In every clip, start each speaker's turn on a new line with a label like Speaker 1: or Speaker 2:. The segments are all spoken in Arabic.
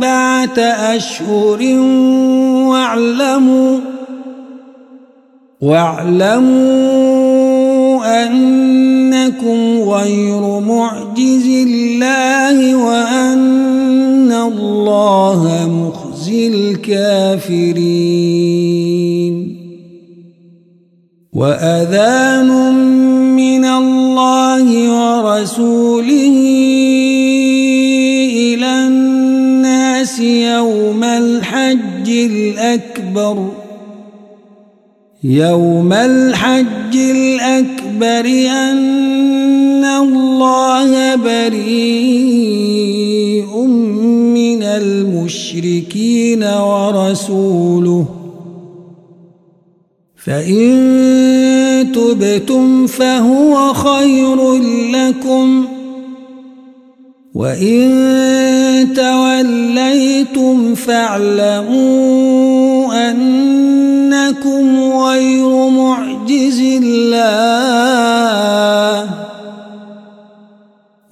Speaker 1: أربعة أشهر واعلموا واعلموا أنكم غير معجز الله وأن الله مخزي الكافرين. وأذان من الله ورسوله الناس يوم الحج الأكبر. يوم الحج الأكبر أن الله بريء من المشركين ورسوله. فإن تبتم فهو خير لكم. وإن توليتم فاعلموا أنكم غير معجز الله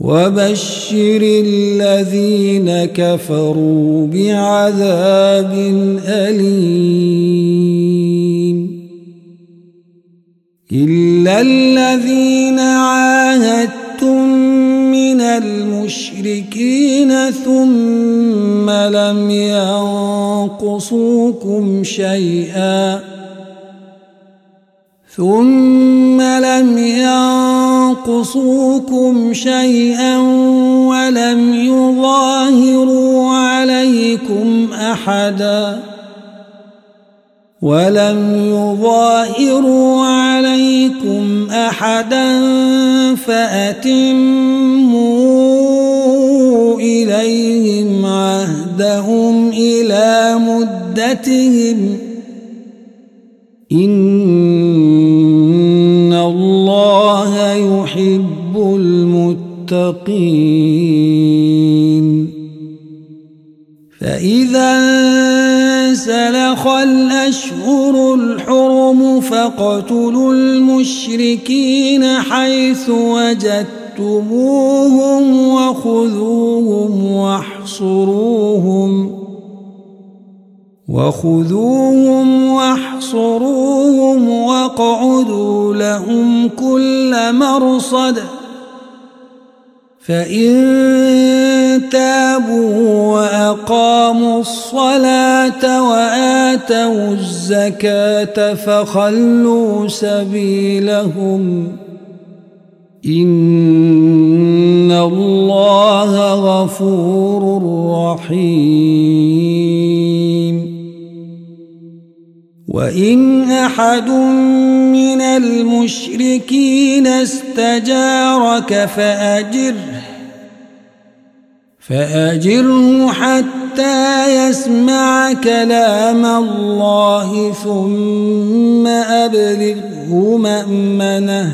Speaker 1: وبشر الذين كفروا بعذاب أليم إلا الذين عاهدتم من المشركين ثم لم ينقصوكم شيئا ثم لم ينقصوكم شيئا ولم يظاهروا عليكم أحدا ولم يظاهروا عليكم أحدا فأتموا إليهم عهدهم إلى مدتهم. إن الله يحب المتقين. فإذا انسلخ الأشهر الحرم فاقتلوا المشركين حيث وجدتموهم وخذوهم واحصروهم وخذوهم واحصروهم واقعدوا لهم كل مرصد فإن تابوا وأقاموا الصلاة وآتوا الزكاة فخلوا سبيلهم. إن الله غفور رحيم. وإن أحد من المشركين استجارك فأجره فأجره حتى يسمع كلام الله ثم أبلغه مأمنه.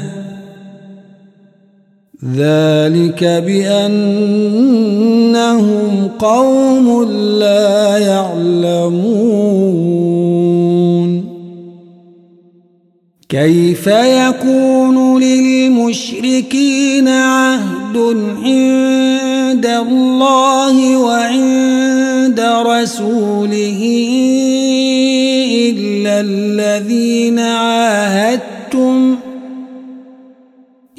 Speaker 1: ذلك بأنهم قوم لا يعلمون. كيف يكون للمشركين عهد عند الله وعند رسوله إلا الذين عاهدتم؟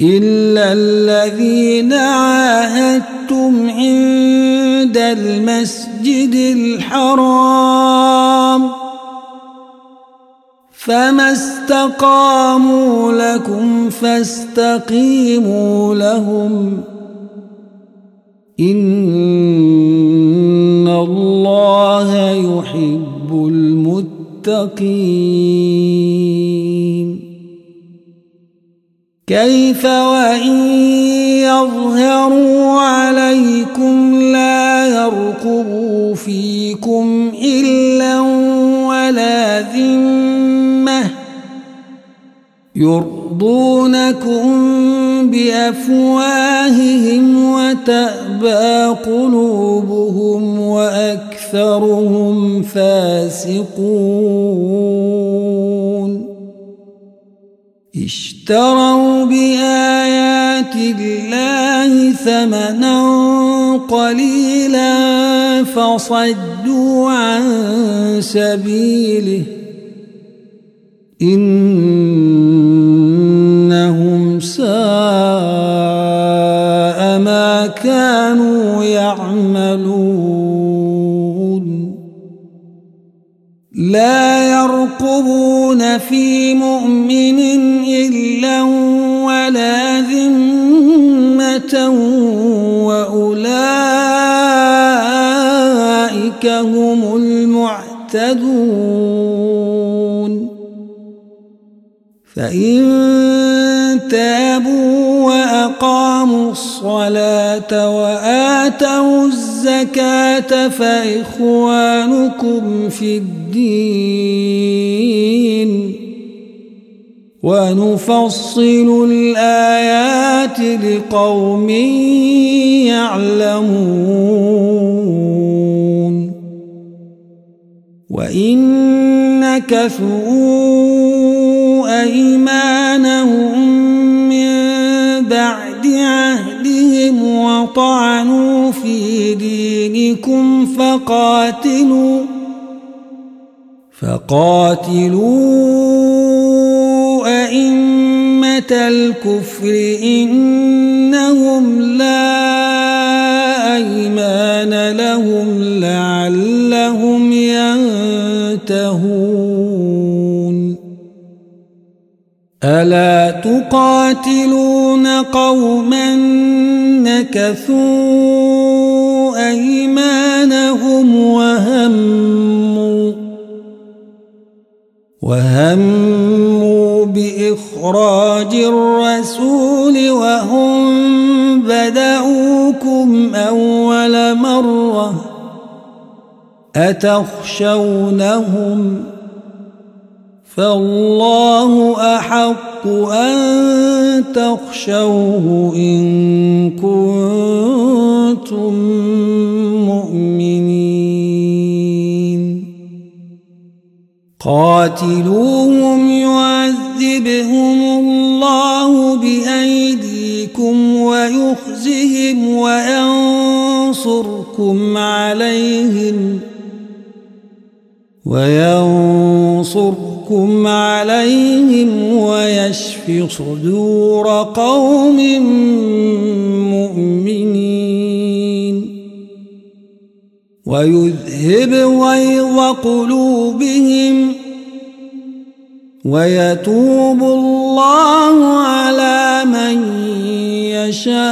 Speaker 1: إلا الذين عاهدتم عند المسجد الحرام. فما استقاموا لكم فاستقيموا لهم إن اشتروا بآيات الله ثمنا قليلا فصدوا عن سبيله إنهم ساء ما كانوا يعملون. لا يرقبون في مؤمن إلا ولا ذمة وأولئك هم المعتدون فإن تابوا وأقاموا الصلاة وآتوا الزكاة فإخوانكم في الدين ونفصل الآيات لقوم يعلمون وإن نكثوا أيمانهم وطعنوا في دينكم فقاتلوا فقاتلوا أئمة الكفر إنهم لا أيمان لهم لعلهم ينتهون. ألا تقاتلون قوما نكثوا أيمانهم وهموا وهموا بإخراج الرسول وهم بدأوكم أول مرة أتخشونهم فالله أحق أن تخشوه إن كنتم مؤمنين. قاتلوهم يعذبهم الله بأيديكم ويخزهم وينصركم عليهم وينصركم عليهم ويشف صدور قوم مؤمنين. ويذهب غيظ قلوبهم ويتوب الله على من يشاء.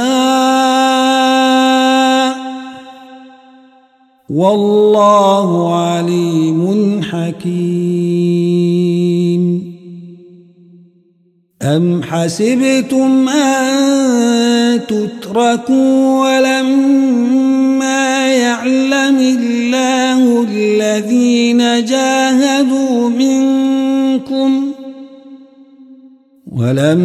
Speaker 1: والله عليم حكيم. أم حسبتم أن تتركوا ولما يعلم الله الذين جاهدوا منكم ولما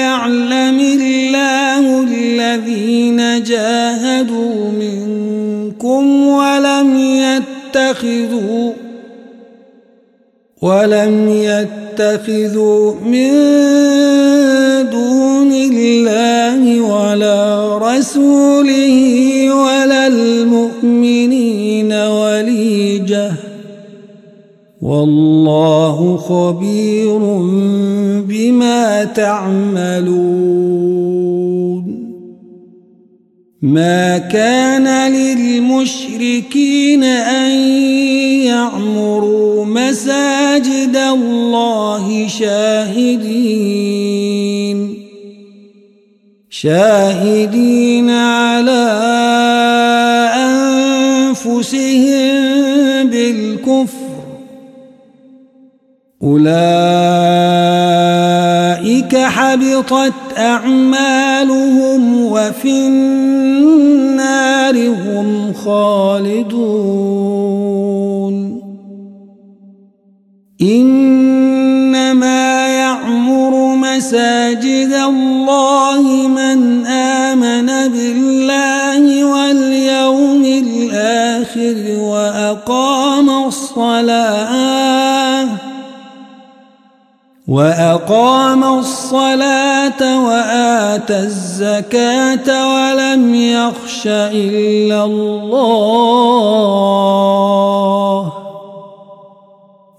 Speaker 1: يعلم الله الذين جاهدوا منكم ولم يتخذوا ولم يتخذوا من دون الله ولا رسوله ولا المؤمنين وليجة. والله خبير بما تعملون. ما كان للمشركين أن يعمروا مساجد الله شاهدين. شاهدين على أنفسهم بالكفر. أولئك حبطت أعمالهم وفي النار خالدون. إنما يعمر مساجد الله من آمن بالله واليوم الآخر وأقام الصلاة وآتى الزكاة ولم يخش إلا الله.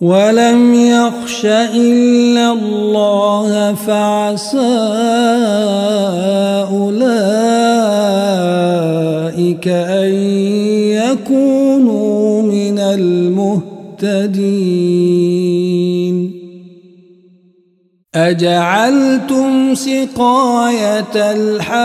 Speaker 1: ولم يخش إلا الله فعسى أولئك أن يكونوا من المهتدين. أجعلتم سقاية الحاج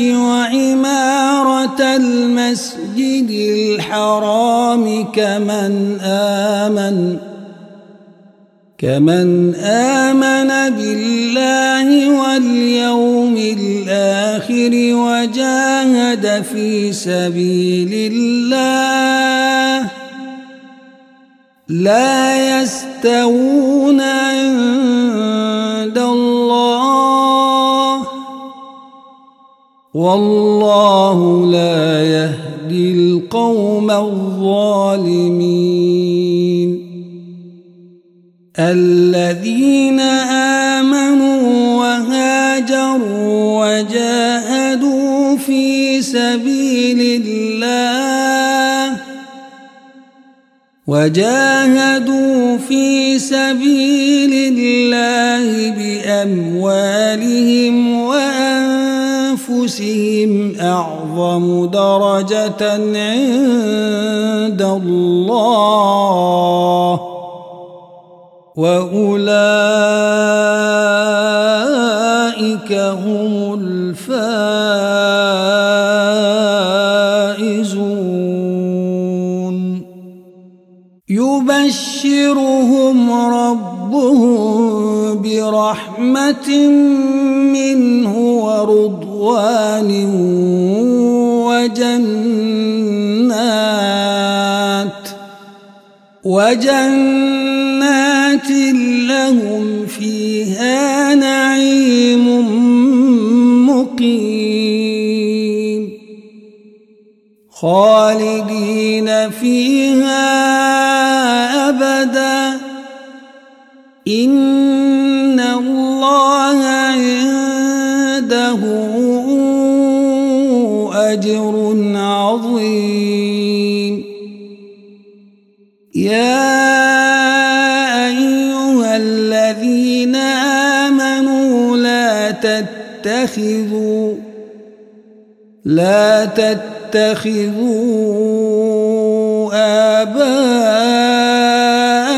Speaker 1: وعمارة المسجد الحرام كمن آمن كمن آمن بالله واليوم الآخر وجاهد في سبيل الله لا يستوون عند الله. والله لا يهدي القوم الظالمين. الذين آمنوا وهاجروا وجاهدوا في سبيل الله وجاهدوا في سبيل الله بأموالهم وأنفسهم أعظم درجة عند الله وأولئك هم الفائزون يبشرهم ربهم برحمة منه ورضوان وجنات وجنات لهم فيها نعيم مقيم خالدين فيها إن الله عنده أجر عظيم. يا أيها الذين آمنوا لا تتخذوا لا تتخذوا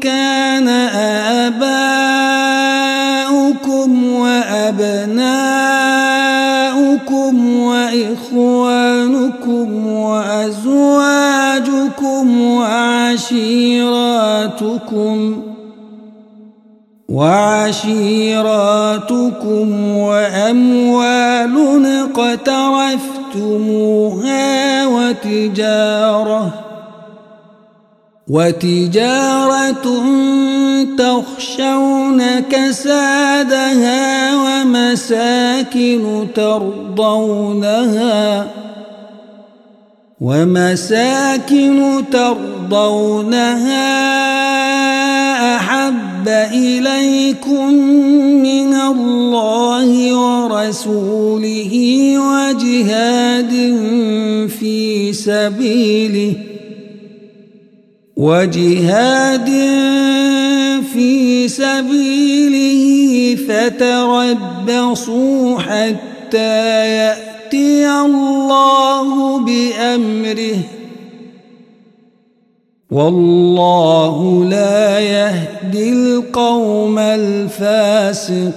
Speaker 1: كان آباؤكم وأبناؤكم وإخوانكم وأزواجكم وعشيراتكم وعشيراتكم وأموال اقترفتموها وتجارة وتجارة تخشون كسادها ومساكن ترضونها ومساكن ترضونها أحب إليكم من الله ورسوله وجهاد في سبيله وجهاد في سبيله فتربصوا حتى يأتي الله بأمره. والله لا يهدي القوم الفاسقين.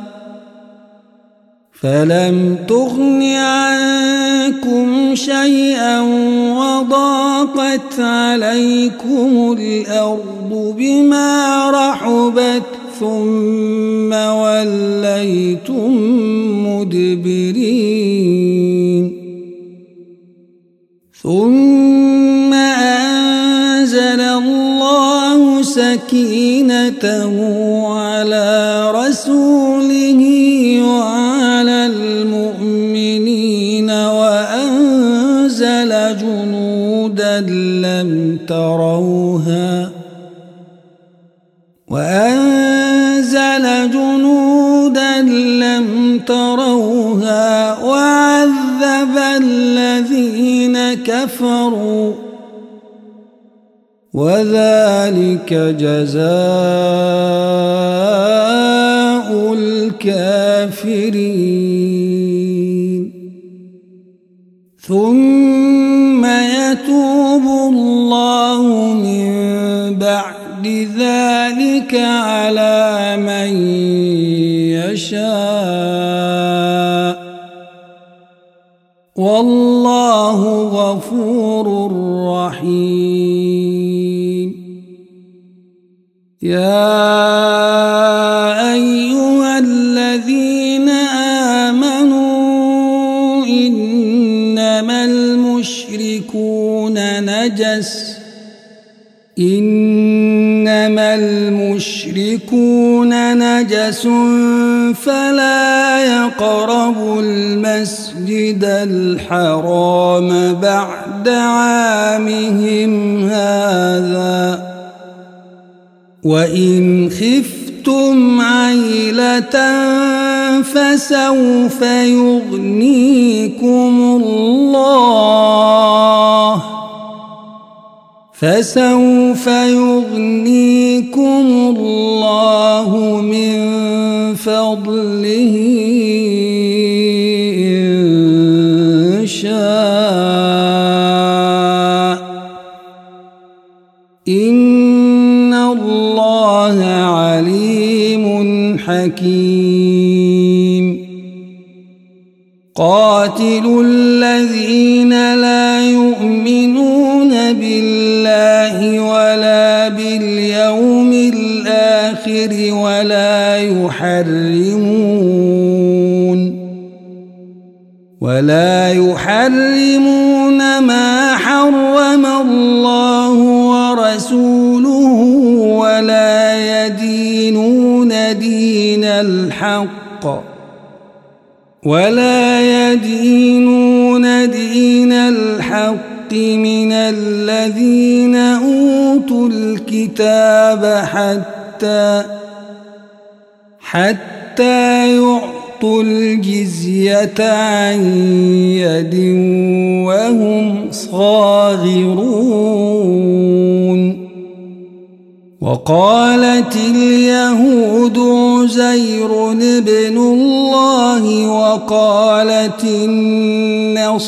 Speaker 1: فلم تغن عنكم شيئا وضاقت عليكم الأرض بما رحبت ثم وليتم مدبرين ثم أنزل الله سكينته على رسوله جنودا لم تروها وأنزل جنودا لم تروها وعذب الذين كفروا وذلك جزاء الكافرين ثم يتوب الله من بعد ذلك على من يشاء. والله غفور رحيم. يا نجس إنما المشركون نجس فلا يقربوا المسجد الحرام بعد عامهم هذا. وإن خفتم عيلة فسوف يغنيكم الله. فسوف يغنيكم الله من فضله إن شاء. إن الله عليم حكيم. قاتلوا الذين لا يؤمنون باليوم الآخر ولا يحرمون ولا يحرمون ما حرم الله ورسوله ولا يدينون دين الحق ولا يدينون دين الحق من الذين أوتوا الكتاب حتى حتى يعطوا الجزية عن يد وهم صاغرون وقالت اليهود عزير ابن الله وقالت النصارى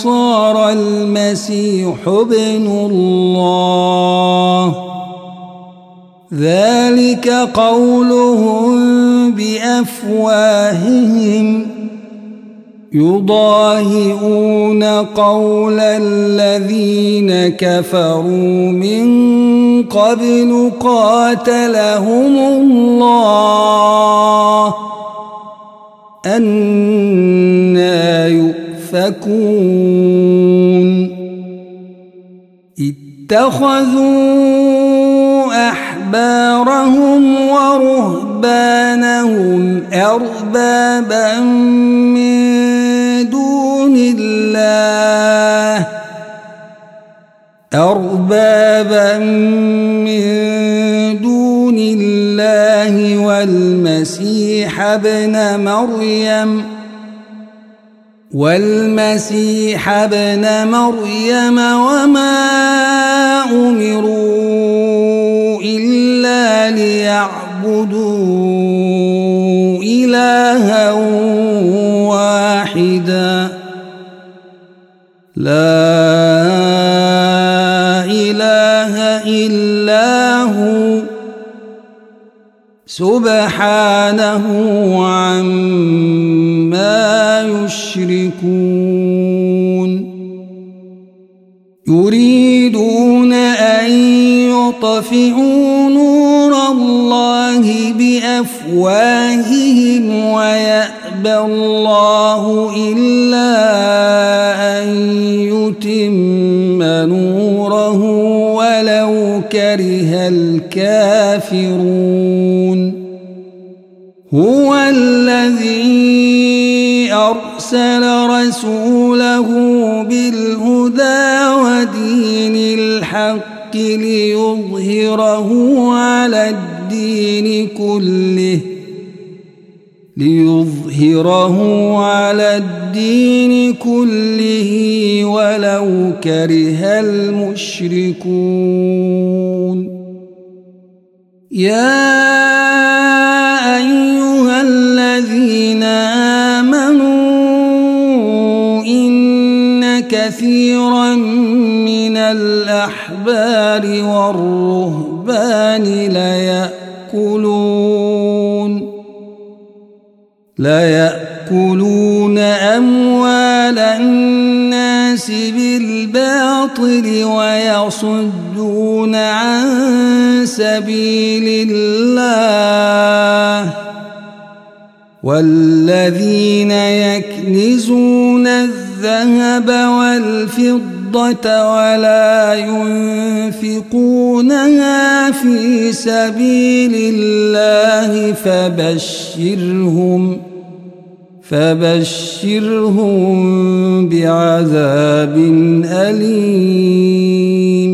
Speaker 1: المسيح ابن الله. ذلك قولهم بأفواههم. يضاهئون قول الذين كفروا من قبل قاتلهم الله أنا يؤفكون اتخذوا أحبارهم ورهبانهم أربابا من دون الله أربابا من دون الله والمسيح ابن مريم والمسيح ابن مريم وما أمروا إلا ليعبدوا إلها واحدا. لا إله إلا هو. سبحانه عما يشركون. يريدون أن يطفئوا نور الله بأفواههم ويأبى الله إلا أن يتم نوره ولو كره الكافرون. هو الذي أرسل رسوله بالهدى ودين الحق ليظهره على الدين كله ليظهره على الدين كله ولو كره المشركون. يا أيها الذين آمنوا إن كثيرا من الأحبار والرهبان ليأكلون ليأكلون أموال الناس بالباطل ويصدون عن سبيل الله والذين يكنزون الذهب والفضة ولا ينفقونها في سبيل الله فبشرهم فبشرهم بعذاب أليم.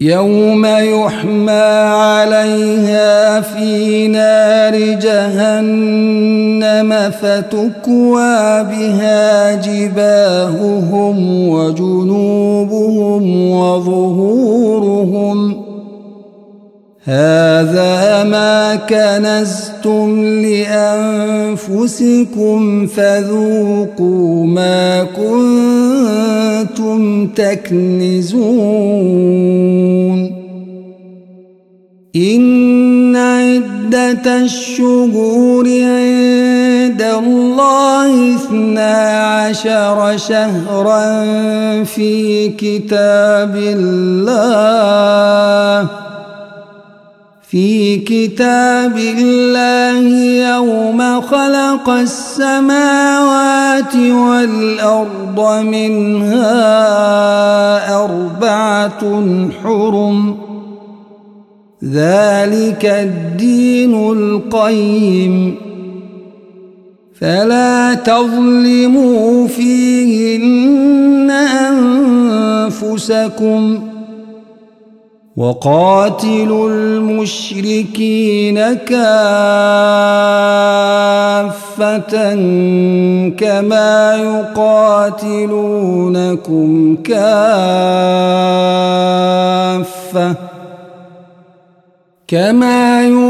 Speaker 1: يوم يحمى عليها في نار جهنم فتكوى بها جباههم وجنوبهم وظهورهم هذا ما كنزتم لأنفسكم فذوقوا ما كنتم تكنزون. إن عدة الشهور عند الله اثنا عشر شهرا في كتاب الله. في كتاب الله يوم خلق السماوات والأرض منها أربعة حرم. ذلك الدين القيم. فلا تظلموا فيهن أنفسكم ۖ. وقاتلوا المشركين كافة كما يقاتلونكم كافة كما يقاتلونكم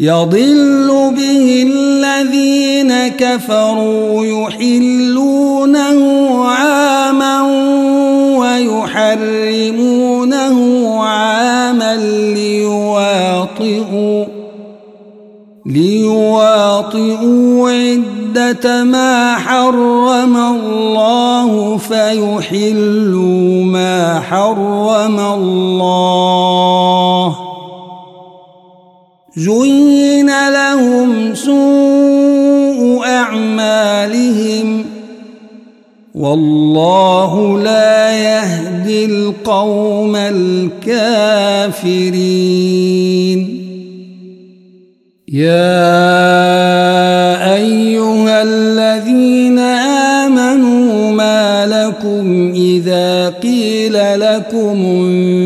Speaker 1: يضل به الذين كفروا يحلونه عاما ويحرمونه عاما ليواطئوا ليواطئوا عدة ما حرم الله فيحلوا ما حرم الله. زين لهم سوء أعمالهم والله لا يهدي القوم الكافرين يا أيها الذين آمنوا ما لكم إذا قيل لكم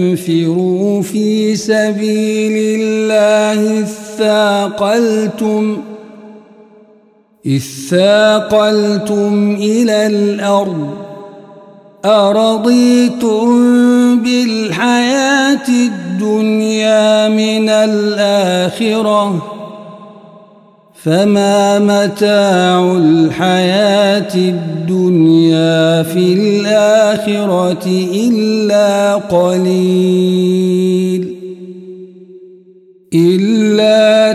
Speaker 1: أنفروا في سبيل الله اثاقلتم اثاقلتم إلى الأرض. أرضيتم بالحياة الدنيا من الآخرة؟ فما متاع الحياة الدنيا في الآخرة إلا قليل إلا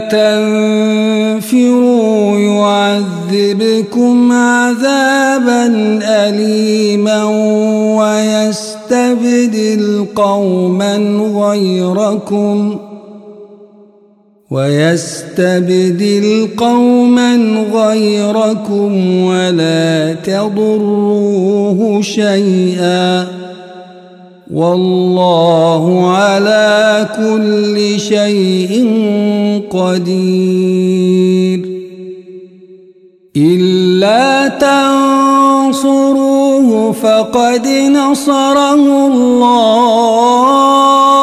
Speaker 1: تنفروا يعذبكم عذابا أليما ويستبدل قوما غيركم ۖ ويستبدل قوما غيركم ولا تضروه شيئا والله على كل شيء قدير إلا تنصروه فقد نصره الله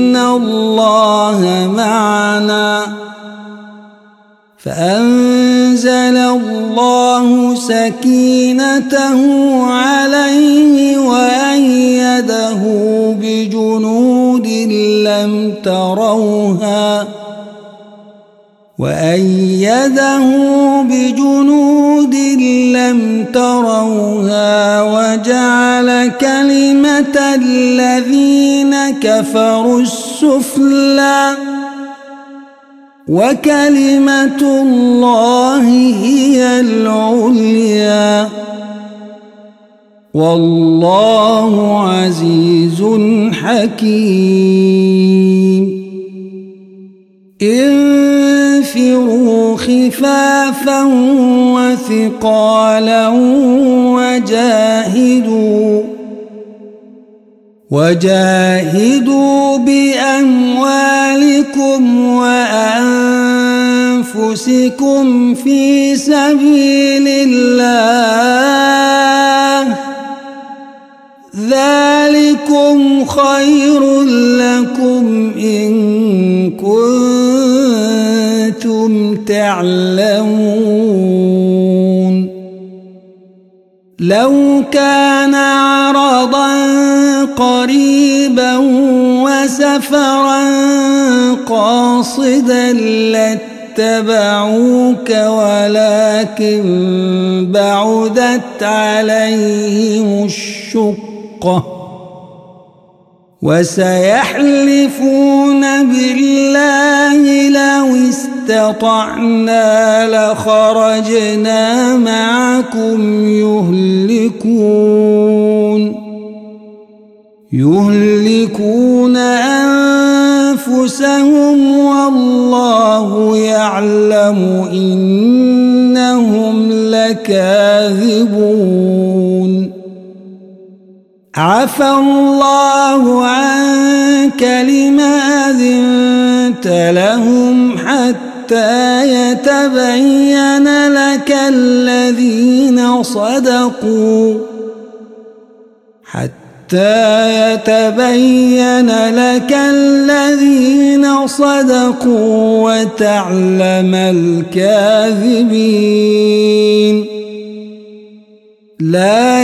Speaker 1: الله معنا فأنزل الله سكينته عليه وأيده بجنود لم تروها وأيده بجنود لم تروها وجعل كلمة الذين كفروا السفلى وكلمة الله هي العليا. والله عزيز حكيم. انفروا خفافا وثقالا وجاهدوا وجاهدوا بأموالكم وأنفسكم في سبيل الله. ذلكم خير لكم إن كنتم تعلمون لو كان عرضا قريبا وسفرا قاصدا لاتبعوك ولكن بعدت عليهم الشقه وسيحلفون بالله لو استطعنا لخرجنا معكم يهلكون يهلكون أنفسهم والله يعلم إنهم لكاذبون عفى الله عنك لما أذنت لهم حتى يتبين لك الذين صدقوا حتى يتبين لك الذين صدقوا وتعلم الكاذبين لا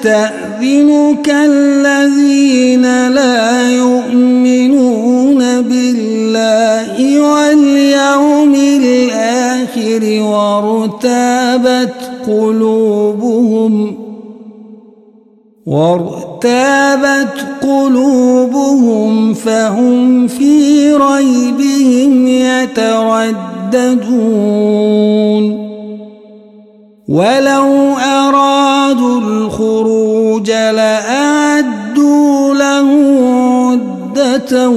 Speaker 1: يستأذنك الذين لا يؤمنون بالله واليوم الآخر وارتابت قلوبهم وارتابت قلوبهم فهم في ريبهم يترددون ولو أرادوا الخروج لأعدوا له عدة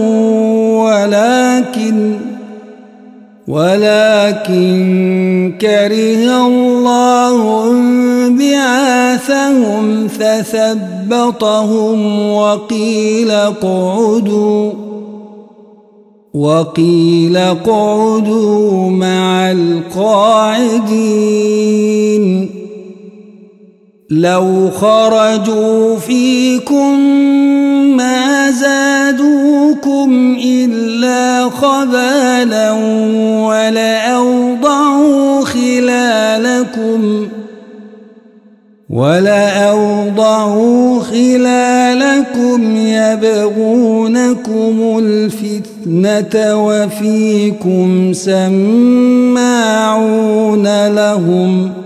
Speaker 1: ولكن ولكن كره الله بعاثهم فثبطهم وقيل اقعدوا وقيل اقعدوا مع القاعدين. لو خرجوا فيكم ما زادوكم إلا خبالا ولأوضعوا خلالكم ولأوضعوا خلالكم يبغونكم الفتنة وفيكم سماعون لهم ۖ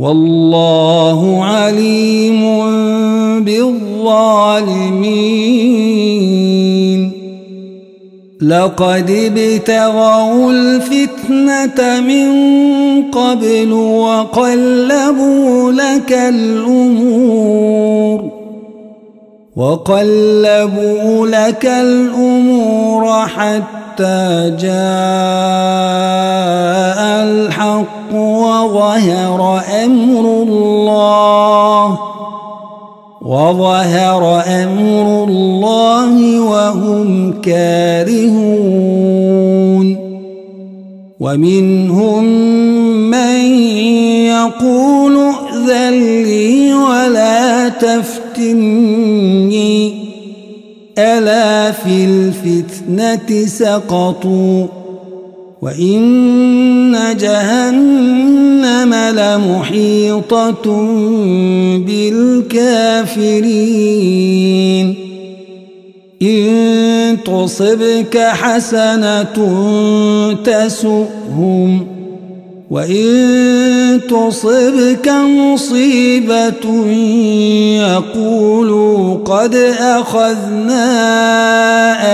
Speaker 1: والله عليم بالظالمين. لقد ابتغوا الفتنة من قبل وقلبوا لك الأمور وقلبوا لك الأمور حتى جاء الحق وظهر أمر الله وظهر أمر الله وهم كارهون. ومنهم من يقول ائذن لي ولا تفتني. ألا في الفتنة سقطوا وإن جهنم لمحيطة بالكافرين. إن تصبك حسنة تسؤهم وإن تصبك مصيبة يقولوا قد أخذنا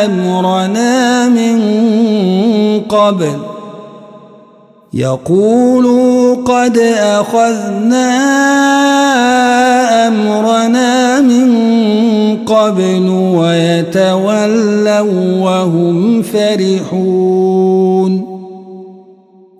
Speaker 1: أمرنا من قبل يقولوا قد أخذنا أمرنا من قبل ويتولوا وهم فرحون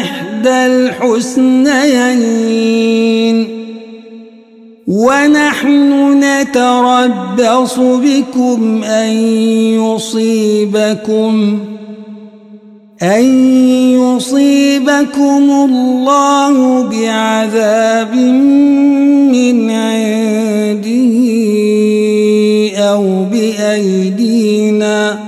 Speaker 1: إحدى الحسنيين ونحن نتربص بكم أن يصيبكم أن يصيبكم الله بعذاب من عنده أو بأيدينا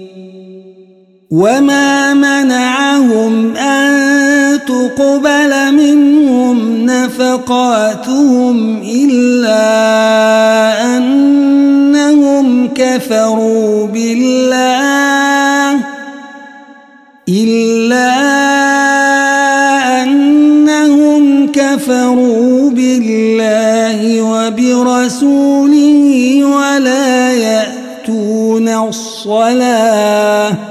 Speaker 1: وما منعهم أن تقبل منهم نفقاتهم إلا أنهم كفروا بالله إلا أنهم كفروا بالله وبرسوله ولا يأتون الصلاة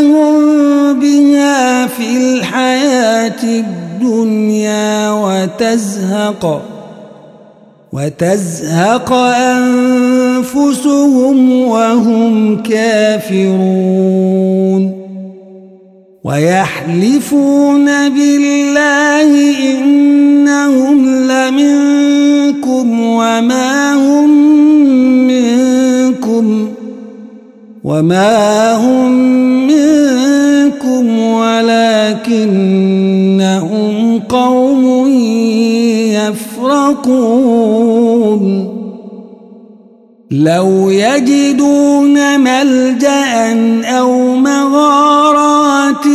Speaker 1: ليعذبهم بها في الحياة الدنيا وتزهق وتزهق أنفسهم وهم كافرون. ويحلفون بالله إنهم لمنكم وما هم منكم وما هم منكم ولكنهم قوم يفرقون. لو يجدون ملجأ أو مغارات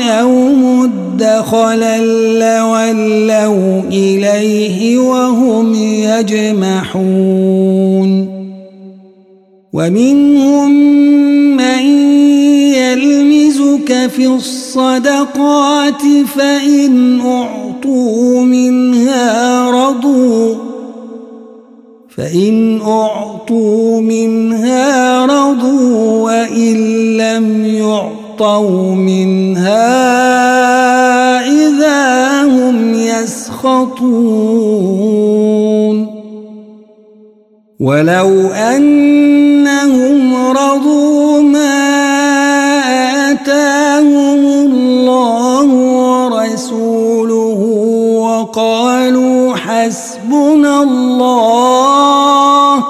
Speaker 1: أو مدخلا لولوا إليه وهم يجمحون. ومنهم من يلمزك في الصدقات فإن أعطوا منها رضوا فإن أعطوا منها رضوا وإن لم يعطوا منها إذا هم يسخطون ولو أنهم رضوا وقالوا حسبنا الله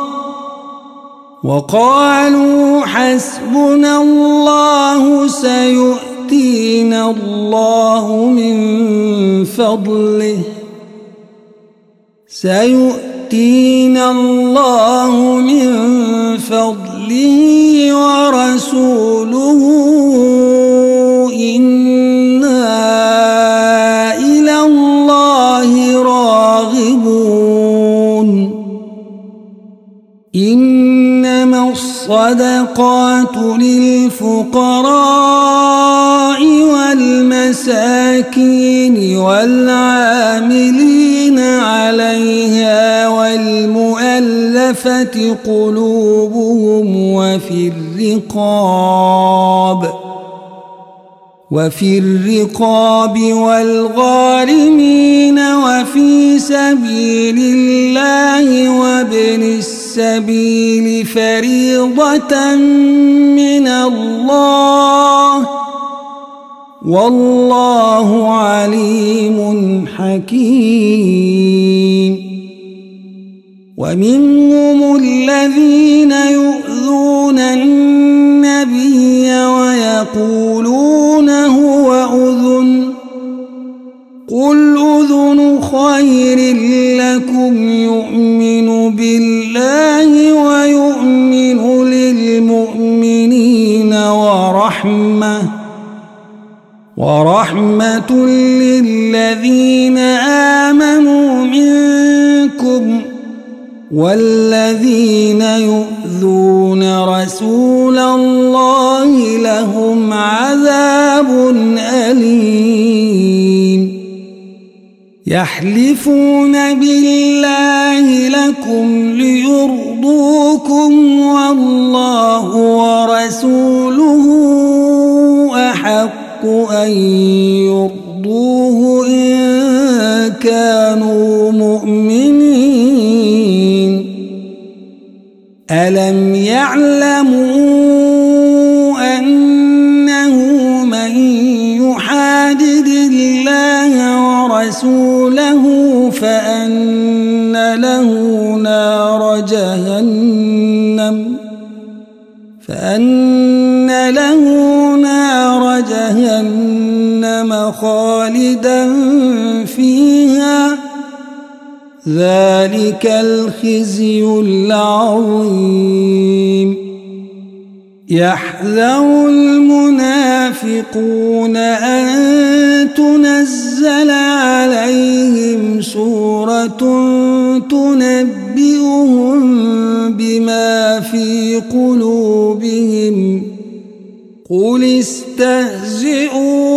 Speaker 1: وقالوا حسبنا الله سيؤتينا الله من فضله سيؤتينا الله من فضله ورسوله الصدقات للفقراء والمساكين والعاملين عليها والمؤلفة قلوبهم وفي الرقاب وفي الرقاب والغارمين وفي سبيل الله وابن السبيل فريضة من الله. والله عليم حكيم. ومنهم الذين يؤذون النبي ويقولون هو أذن. قل أذن خير لكم يؤمن بالله ويؤمن للمؤمنين ورحمة ورحمة للذين آمنوا منكم والذين يحذر المنافقون أن تنزل عليهم سورة تنبئهم بما في قلوبهم. قل استهزئوا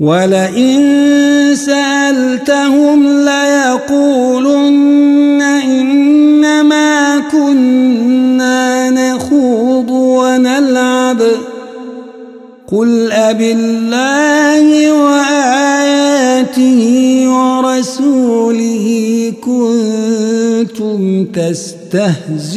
Speaker 1: ولئن سألتهم ليقولن إنما كنا نخوض ونلعب. قل أب الله وآياته ورسوله كنتم تستهزئون.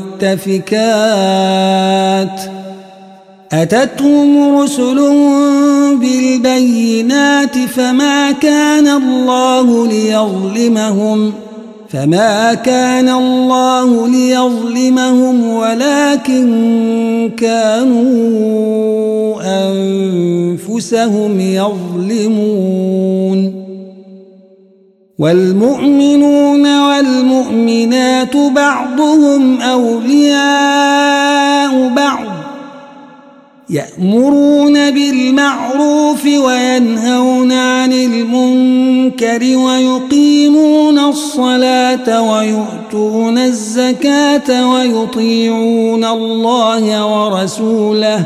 Speaker 1: والمؤتفكات أتتهم رسل بالبينات فما كان الله ليظلمهم ۖ فما كان الله ليظلمهم ولكن كانوا أنفسهم يظلمون والمؤمنون والمؤمنات بعضهم أولياء بعض يأمرون بالمعروف وينهون عن المنكر ويقيمون الصلاة ويؤتون الزكاة ويطيعون الله ورسوله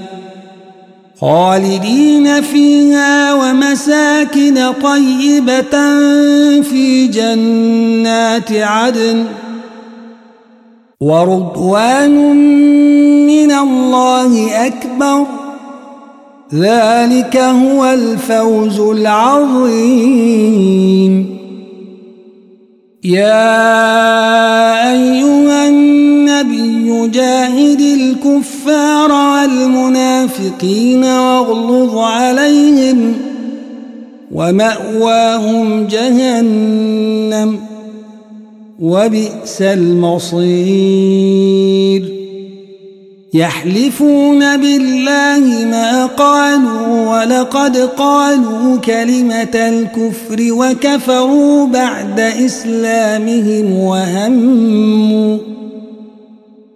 Speaker 1: خالدين فيها ومساكن طيبة في جنات عدن ورضوان من الله أكبر. ذلك هو الفوز العظيم. يا أيها النبي جاهد الكفار والمنافقين واغلظ عليهم ومأواهم جهنم وبئس المصير. يحلفون بالله ما قالوا ولقد قالوا كلمة الكفر وكفروا بعد إسلامهم وهموا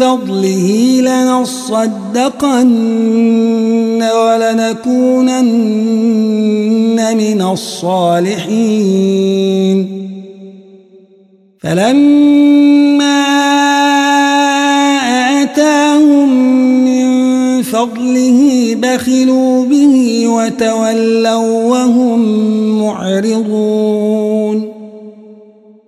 Speaker 1: فضله لنصدقن ولنكونن من الصالحين. فلما آتاهم من فضله بخلوا به وتولوا وهم معرضون.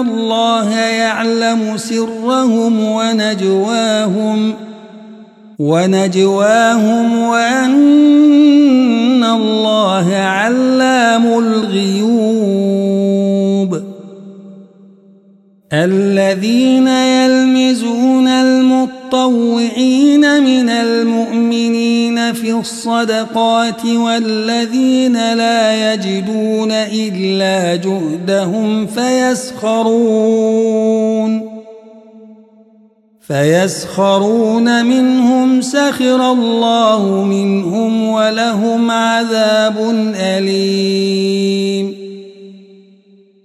Speaker 1: الله يعلم سرهم ونجواهم ونجواهم وأن الله علام الغيوب. الذين يلمزون المطوعين من المؤمنين في الصدقات والذين لا يجدون إلا جهدهم فيسخرون فيسخرون منهم سخر الله منهم ولهم عذاب أليم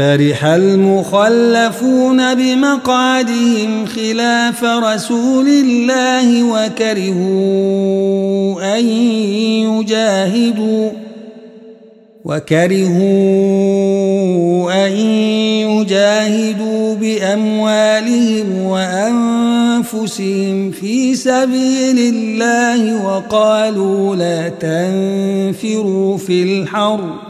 Speaker 1: فرح المخلفون بمقعدهم خلاف رسول الله وكرهوا أن يجاهدوا وكرهوا أن يجاهدوا بأموالهم وأنفسهم أنفسهم في سبيل الله وقالوا لا تنفروا في الحر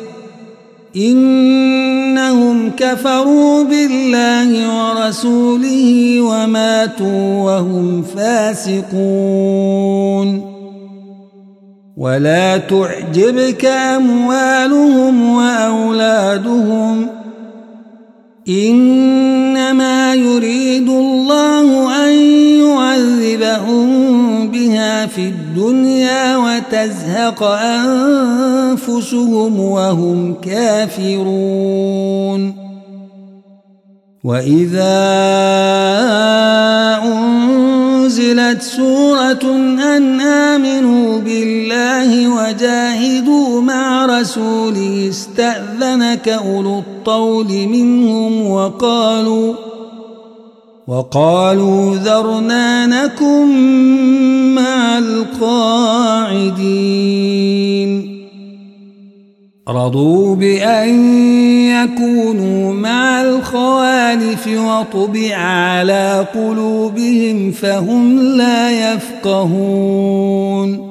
Speaker 1: إنهم كفروا بالله ورسوله وماتوا وهم فاسقون. ولا تعجبك أموالهم وأولادهم. إنما يريد الله أن يعذبهم بها في الدنيا وتزهق أنفسهم وهم كافرون. وإذا أنزلت سورة أن آمنوا بالله وجاهدوا مع رسوله استأذنك أولو الطول منهم وقالوا وقالوا ذرنا نكن مع القاعدين. رضوا بأن يكونوا مع الخوالف وطبع على قلوبهم فهم لا يفقهون.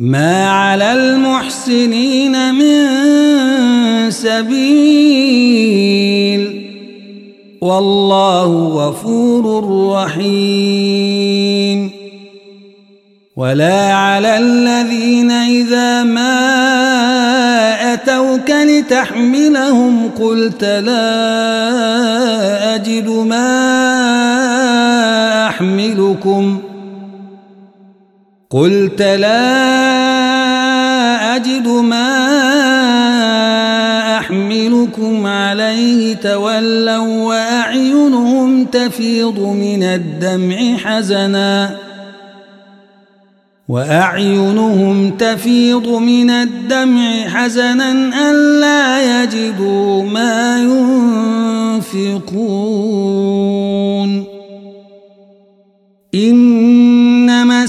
Speaker 1: ما على المحسنين من سبيل والله غفور رحيم. ولا على الذين إذا ما أتوك لتحملهم قلت لا أجد ما أحملكم. قلت لا أجد ما أحملكم عليه تولوا وأعينهم تفيض من الدمع حزناً. وأعينهم تفيض من الدمع حزنا ألا يجدوا ما ينفقون. إنما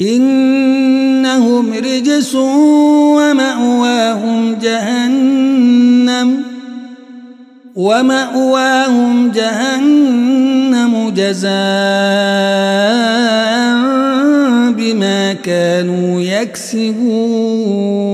Speaker 1: إنهم رجس ومأواهم جهنم ومأواهم جهنم جزاء بما كانوا يكسبون.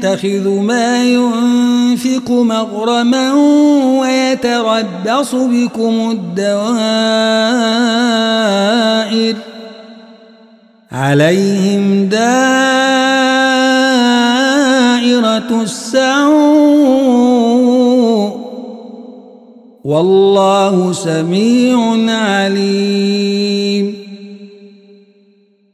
Speaker 1: يتخذ ما ينفق مغرما ويتربص بكم الدوائر عليهم دائرة السوء والله سميع عليم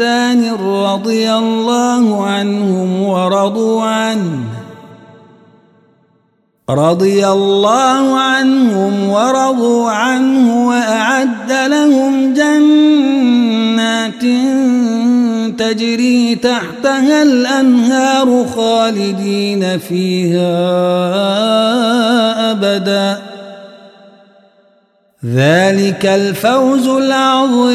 Speaker 1: رضي الله عنهم ورضوا عنه. رضي الله عنهم ورضوا عنه وأعد لهم جنات تجري تحتها الأنهار خالدين فيها أبداً. ذلك الفوز العظيم.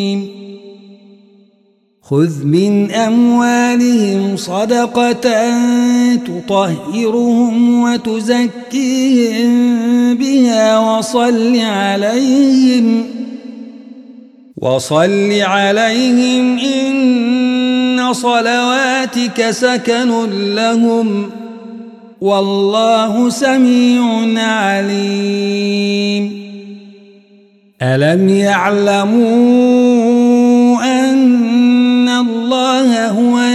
Speaker 1: خذ من أموالهم صدقة تطهرهم وتزكيهم بها وصل عليهم وصل عليهم إن صلواتك سكن لهم والله سميع عليم. ألم يعلموا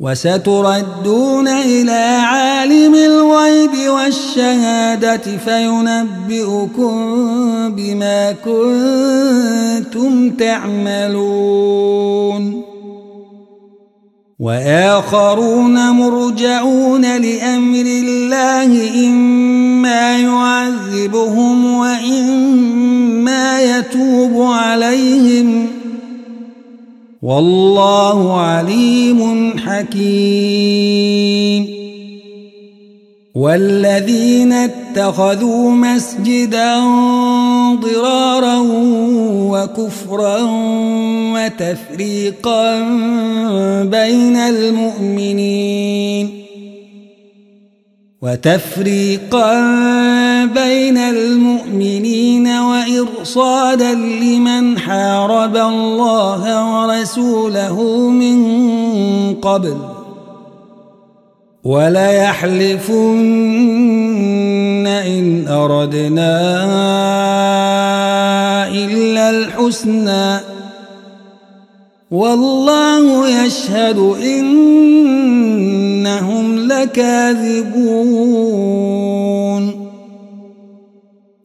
Speaker 1: وستردون إلى عالم الغيب والشهادة فينبئكم بما كنتم تعملون. وآخرون مرجعون لأمر الله إما يعذبهم وإما يتوب عليهم. والله عليم حكيم. والذين اتخذوا مسجدا ضرارا وكفرا وتفريقا بين المؤمنين وتفريقا بين المؤمنين وإرصادا لمن حارب الله ورسوله من قبل وليحلفن إن أردنا إلا الحسنى والله يشهد إنهم لكاذبون.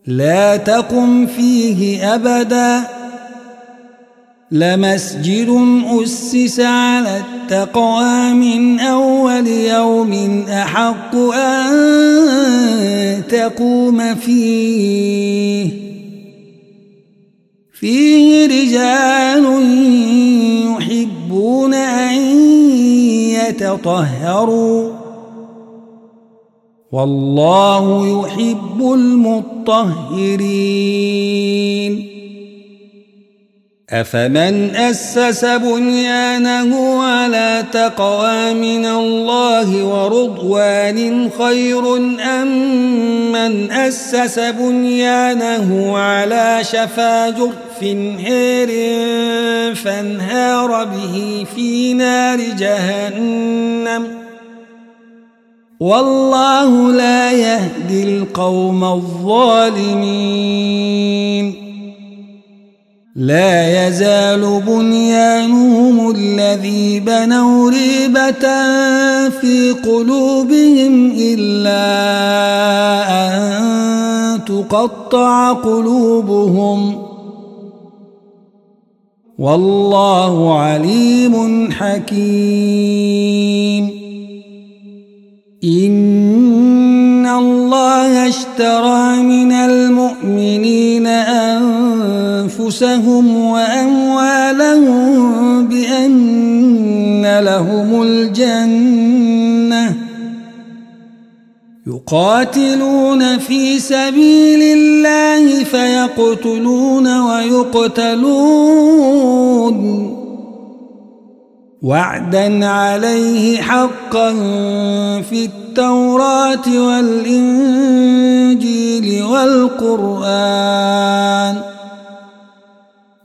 Speaker 1: لا تقم فيه أبدا. لمسجد أسس على التقوى من أول يوم أحق أن تقوم فيه. فيه رجال يحبون أن يتطهروا. والله يحب المطهرين. أفمن أسس بنيانه على تقوى من الله ورضوان خير أم من أسس بنيانه على شفا جرف هير فانهار به في نار جهنم والله لا يهدي القوم الظالمين لا يزال بنيانهم الذي بنوا ريبة في قلوبهم إلا أن تقطع قلوبهم. والله عليم حكيم. إن الله اشترى من المؤمنين أنفسهم وأموالهم بأن لهم الجنة. يقاتلون في سبيل الله فيقتلون ويقتلون. وعدا عليه حقا في التوراة والإنجيل والقرآن.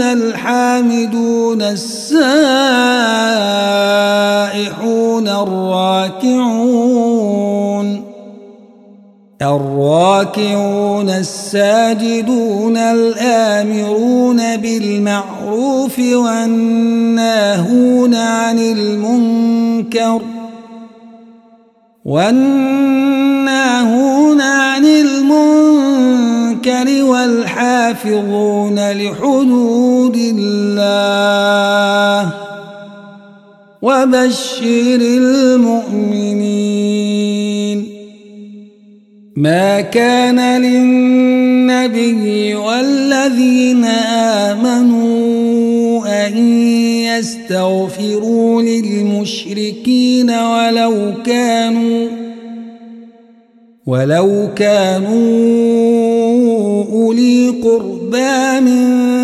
Speaker 1: الحامدون السائحون الراكعون الراكعون الساجدون الآمرون بالمعروف والناهون عن المنكر والناهون عن المنكر والحافظون لحدود وبشر المؤمنين. ما كان للنبي والذين آمنوا أن يستغفروا للمشركين ولو كانوا ولو كانوا أولي قربى من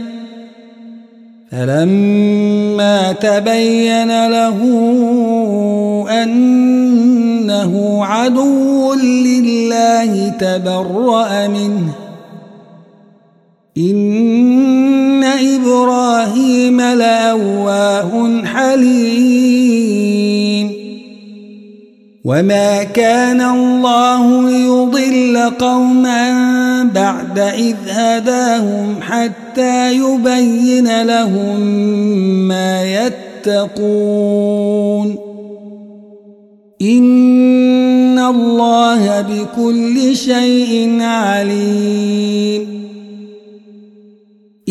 Speaker 1: فلما تبين له أنه عدو لله تبرأ منه إن إبراهيم لأواه حليم وما كان الله ليضل قوما بعد إذ هداهم حتى يبين لهم ما يتقون إن الله بكل شيء عليم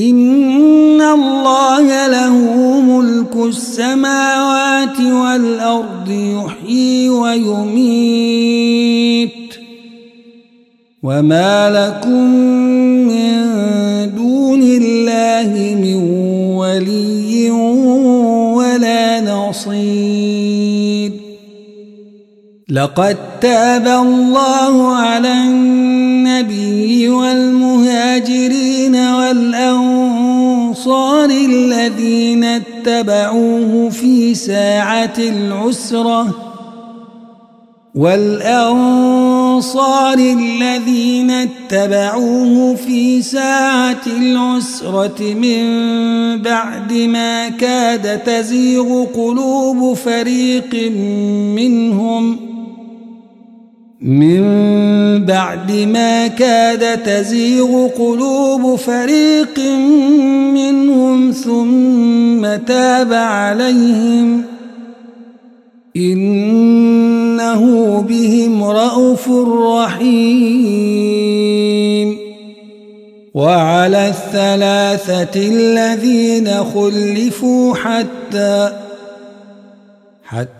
Speaker 1: إن الله له ملك السماوات والأرض يحيي ويميت. وما لكم من دون الله من ولي ولا نصير. لقد تاب الله على النبي والمهاجرين والأنصار الذين اتبعوه في ساعة العسرة والأنصار الذين اتبعوه في ساعة العسرة من بعد ما كاد تزيغ قلوب فريق منهم ۖ من بعد ما كاد تزيغ قلوب فريق منهم ثم تاب عليهم إنه بهم رءوف رحيم. وعلى الثلاثة الذين خلفوا حتى حتى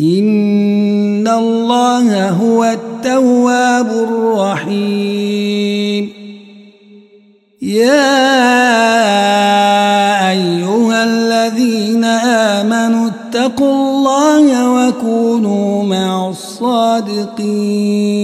Speaker 1: إن الله هو التواب الرحيم يا أيها الذين آمنوا اتقوا الله وكونوا مع الصادقين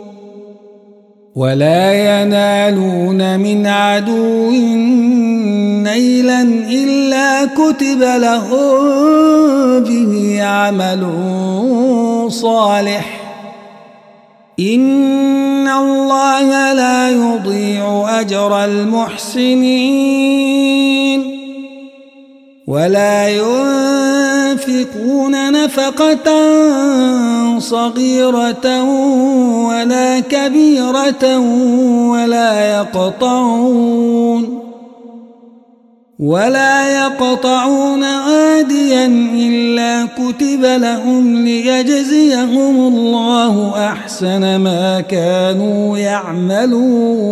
Speaker 1: ولا ينالون من عدو نيلا إلا كتب لهم به عمل صالح. إن الله لا يضيع أجر المحسنين. ولا ينفقون نفقة صغيرة ولا كبيرة ولا يقطعون ولا يقطعون عاديا إلا كتب لهم ليجزيهم الله أحسن ما كانوا يعملون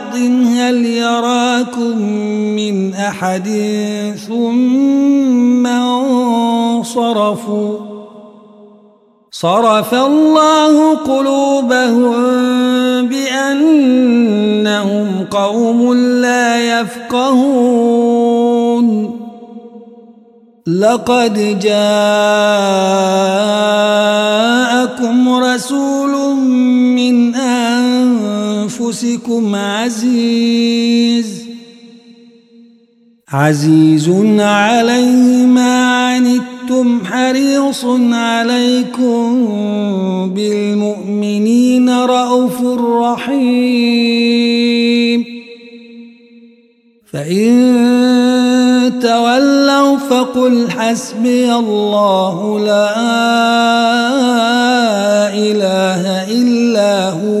Speaker 1: هل يراكم من أحد ثم انصرفوا صرف الله قلوبهم بأنهم قوم لا يفقهون. لقد جاءكم رسول من أنفسكم عزيز. عزيز عليه ما عنتم حريص عليكم بالمؤمنين رؤوف رحيم. فإن تولوا فقل حسبي الله لا إله إلا هو.